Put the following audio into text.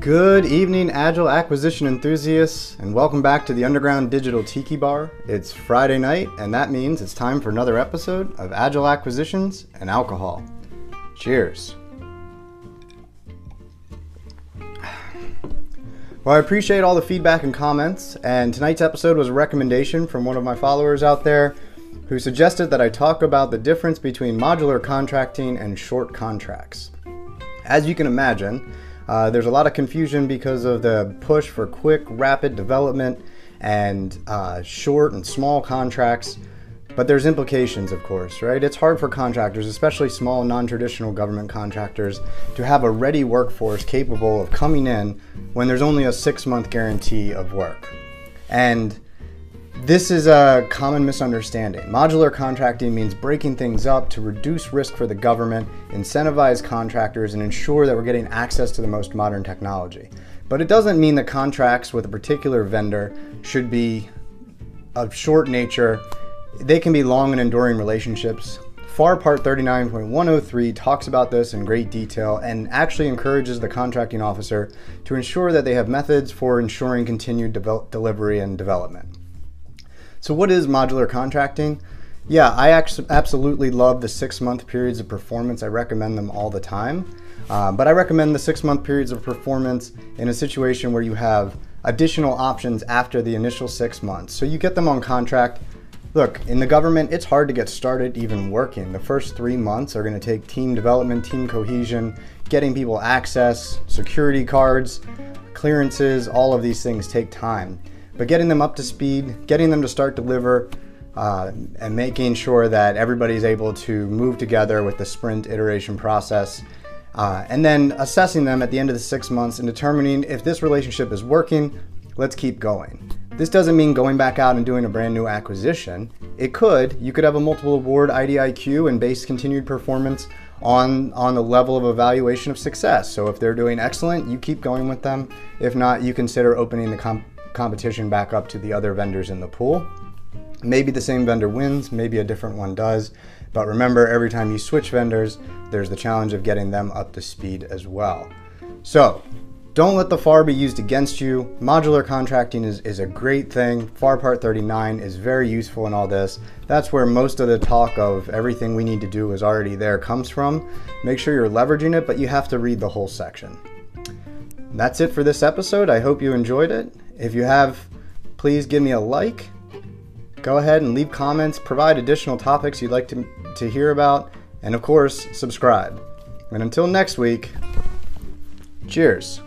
Good evening, Agile acquisition enthusiasts, and welcome back to the Underground Digital Tiki Bar. It's Friday night, and that means it's time for another episode of Agile Acquisitions and Alcohol. Cheers. Well, I appreciate all the feedback and comments, and tonight's episode was a recommendation from one of my followers out there who suggested that I talk about the difference between modular contracting and short contracts. As you can imagine, uh, there's a lot of confusion because of the push for quick, rapid development and uh, short and small contracts. But there's implications, of course, right? It's hard for contractors, especially small non traditional government contractors, to have a ready workforce capable of coming in when there's only a six month guarantee of work. And this is a common misunderstanding. Modular contracting means breaking things up to reduce risk for the government, incentivize contractors, and ensure that we're getting access to the most modern technology. But it doesn't mean that contracts with a particular vendor should be of short nature. They can be long and enduring relationships. FAR Part 39.103 talks about this in great detail and actually encourages the contracting officer to ensure that they have methods for ensuring continued delivery and development. So, what is modular contracting? Yeah, I absolutely love the six month periods of performance. I recommend them all the time. Uh, but I recommend the six month periods of performance in a situation where you have additional options after the initial six months. So you get them on contract. Look, in the government, it's hard to get started even working. The first three months are going to take team development, team cohesion, getting people access, security cards, clearances, all of these things take time. But getting them up to speed, getting them to start deliver, uh, and making sure that everybody's able to move together with the sprint iteration process. Uh, and then assessing them at the end of the six months and determining if this relationship is working, let's keep going. This doesn't mean going back out and doing a brand new acquisition. It could. You could have a multiple award IDIQ and base continued performance on on the level of evaluation of success. So if they're doing excellent, you keep going with them. If not, you consider opening the comp- competition back up to the other vendors in the pool. Maybe the same vendor wins, maybe a different one does. But remember, every time you switch vendors, there's the challenge of getting them up to speed as well. So, don't let the FAR be used against you. Modular contracting is, is a great thing. FAR Part 39 is very useful in all this. That's where most of the talk of everything we need to do is already there comes from. Make sure you're leveraging it, but you have to read the whole section. That's it for this episode. I hope you enjoyed it. If you have, please give me a like. Go ahead and leave comments, provide additional topics you'd like to, to hear about, and of course, subscribe. And until next week, cheers.